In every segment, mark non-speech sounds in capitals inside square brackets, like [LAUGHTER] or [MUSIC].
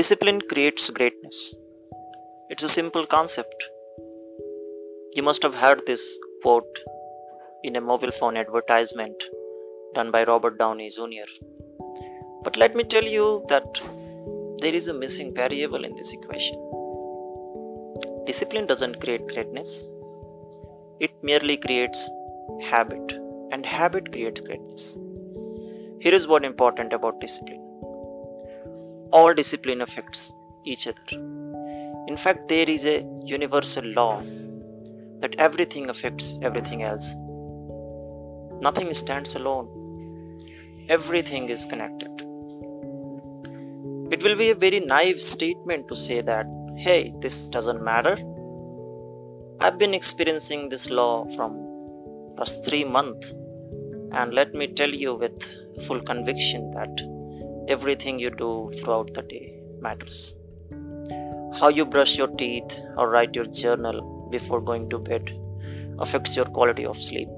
Discipline creates greatness. It's a simple concept. You must have heard this quote in a mobile phone advertisement done by Robert Downey Jr. But let me tell you that there is a missing variable in this equation. Discipline doesn't create greatness, it merely creates habit, and habit creates greatness. Here is what important about discipline. All discipline affects each other. In fact, there is a universal law that everything affects everything else. Nothing stands alone. Everything is connected. It will be a very naive statement to say that, hey, this doesn't matter. I've been experiencing this law from last three months, and let me tell you with full conviction that everything you do throughout the day matters. How you brush your teeth or write your journal before going to bed affects your quality of sleep.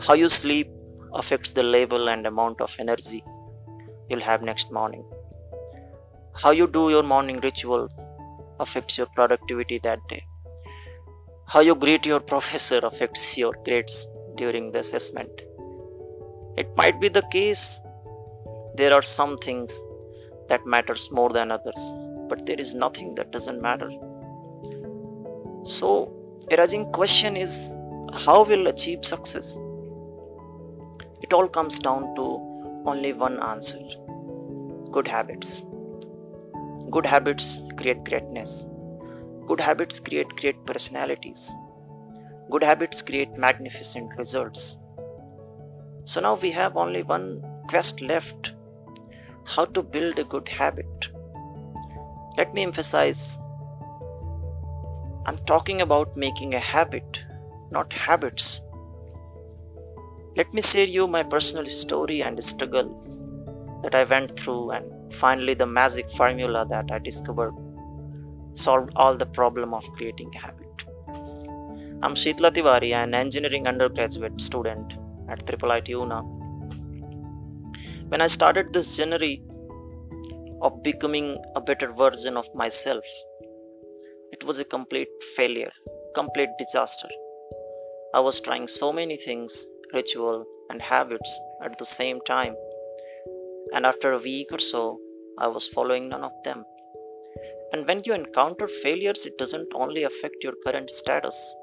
How you sleep affects the level and amount of energy you'll have next morning. How you do your morning rituals affects your productivity that day. How you greet your [LAUGHS] professor affects your grades during the assessment. It might be the case there are some things that matters more than others, but there is nothing that doesn't matter. So, arising question is how will achieve success? It all comes down to only one answer good habits. Good habits create greatness. Good habits create great personalities. Good habits create magnificent results. So now we have only one quest left how to build a good habit. Let me emphasize I'm talking about making a habit, not habits. Let me share you my personal story and struggle that I went through and finally the magic formula that I discovered solved all the problem of creating a habit. I'm Sheetla Tiwari, an engineering undergraduate student at Triple IT Una. When I started this journey of becoming a better version of myself, it was a complete failure, complete disaster. I was trying so many things, ritual and habits at the same time, and after a week or so, I was following none of them. And when you encounter failures, it doesn't only affect your current status,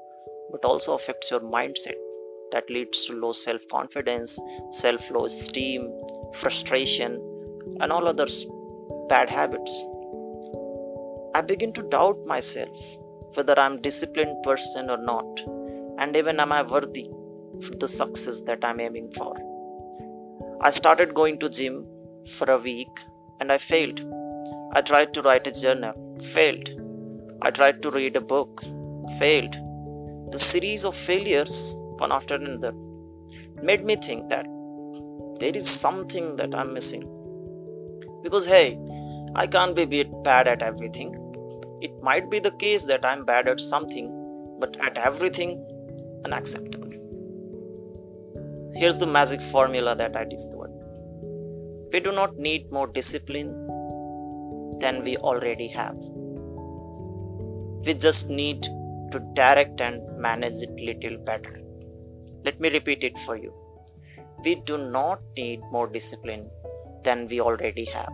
but also affects your mindset. That leads to low self confidence, self low esteem, frustration, and all other bad habits. I begin to doubt myself whether I'm a disciplined person or not, and even am I worthy for the success that I'm aiming for. I started going to gym for a week and I failed. I tried to write a journal, failed. I tried to read a book, failed. The series of failures, one after another, made me think that there is something that I'm missing. Because, hey, I can't be bad at everything. It might be the case that I'm bad at something, but at everything, unacceptable. Here's the magic formula that I discovered we do not need more discipline than we already have. We just need to direct and manage it a little better. Let me repeat it for you. We do not need more discipline than we already have.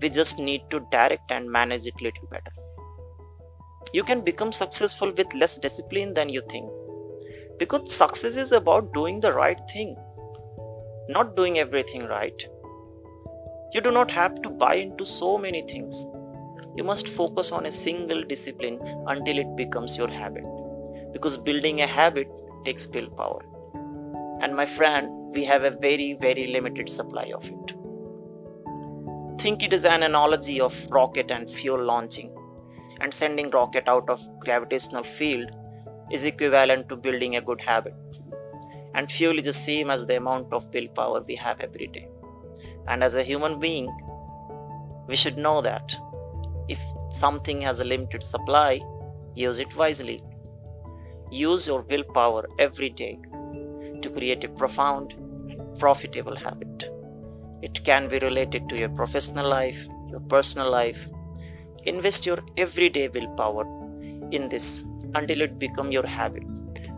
We just need to direct and manage it a little better. You can become successful with less discipline than you think. Because success is about doing the right thing, not doing everything right. You do not have to buy into so many things. You must focus on a single discipline until it becomes your habit. Because building a habit takes willpower. And my friend, we have a very, very limited supply of it. Think it is an analogy of rocket and fuel launching, and sending rocket out of gravitational field is equivalent to building a good habit. And fuel is the same as the amount of willpower we have every day. And as a human being, we should know that if something has a limited supply, use it wisely. Use your willpower every day to create a profound and profitable habit. It can be related to your professional life, your personal life. Invest your everyday willpower in this until it become your habit.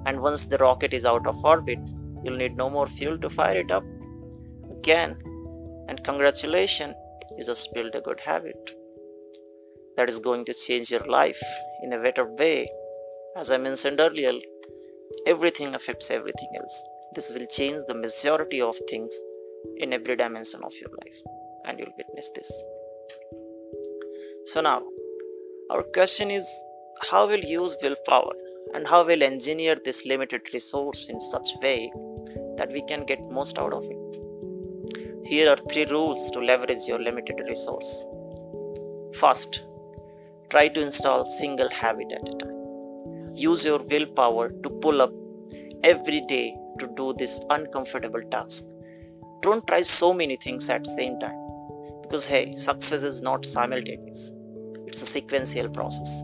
And once the rocket is out of orbit, you'll need no more fuel to fire it up again. And congratulations, you just built a good habit that is going to change your life in a better way. As I mentioned earlier, everything affects everything else. This will change the majority of things in every dimension of your life, and you'll witness this. So, now our question is how will use willpower and how will engineer this limited resource in such way that we can get most out of it here are three rules to leverage your limited resource first try to install single habit at a time use your willpower to pull up every day to do this uncomfortable task. Don't try so many things at the same time. Because hey success is not simultaneous. It's a sequential process.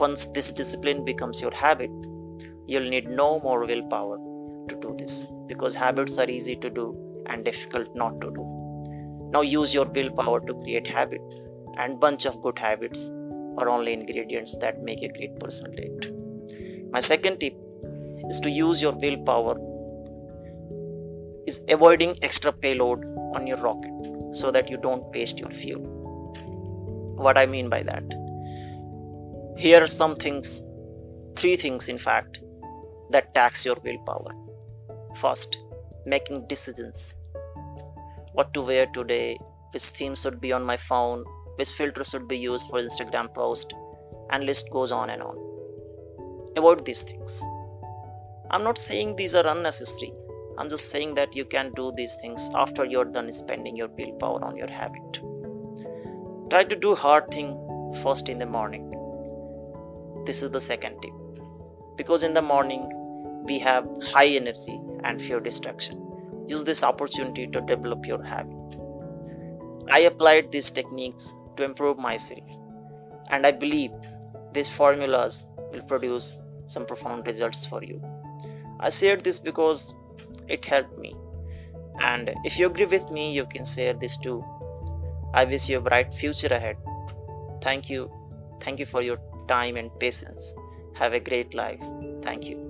Once this discipline becomes your habit, you'll need no more willpower to do this. Because habits are easy to do and difficult not to do. Now use your willpower to create habit and bunch of good habits are only ingredients that make a great person great. My second tip is to use your willpower is avoiding extra payload on your rocket so that you don't waste your fuel. What I mean by that here are some things, three things in fact, that tax your willpower. First, making decisions. What to wear today, which theme should be on my phone, which filter should be used for Instagram post, and list goes on and on. Avoid these things. I'm not saying these are unnecessary. I'm just saying that you can do these things after you're done spending your willpower on your habit. Try to do hard thing first in the morning this is the second tip because in the morning we have high energy and few distraction use this opportunity to develop your habit i applied these techniques to improve myself and i believe these formulas will produce some profound results for you i shared this because it helped me and if you agree with me you can share this too i wish you a bright future ahead thank you thank you for your time and patience. Have a great life. Thank you.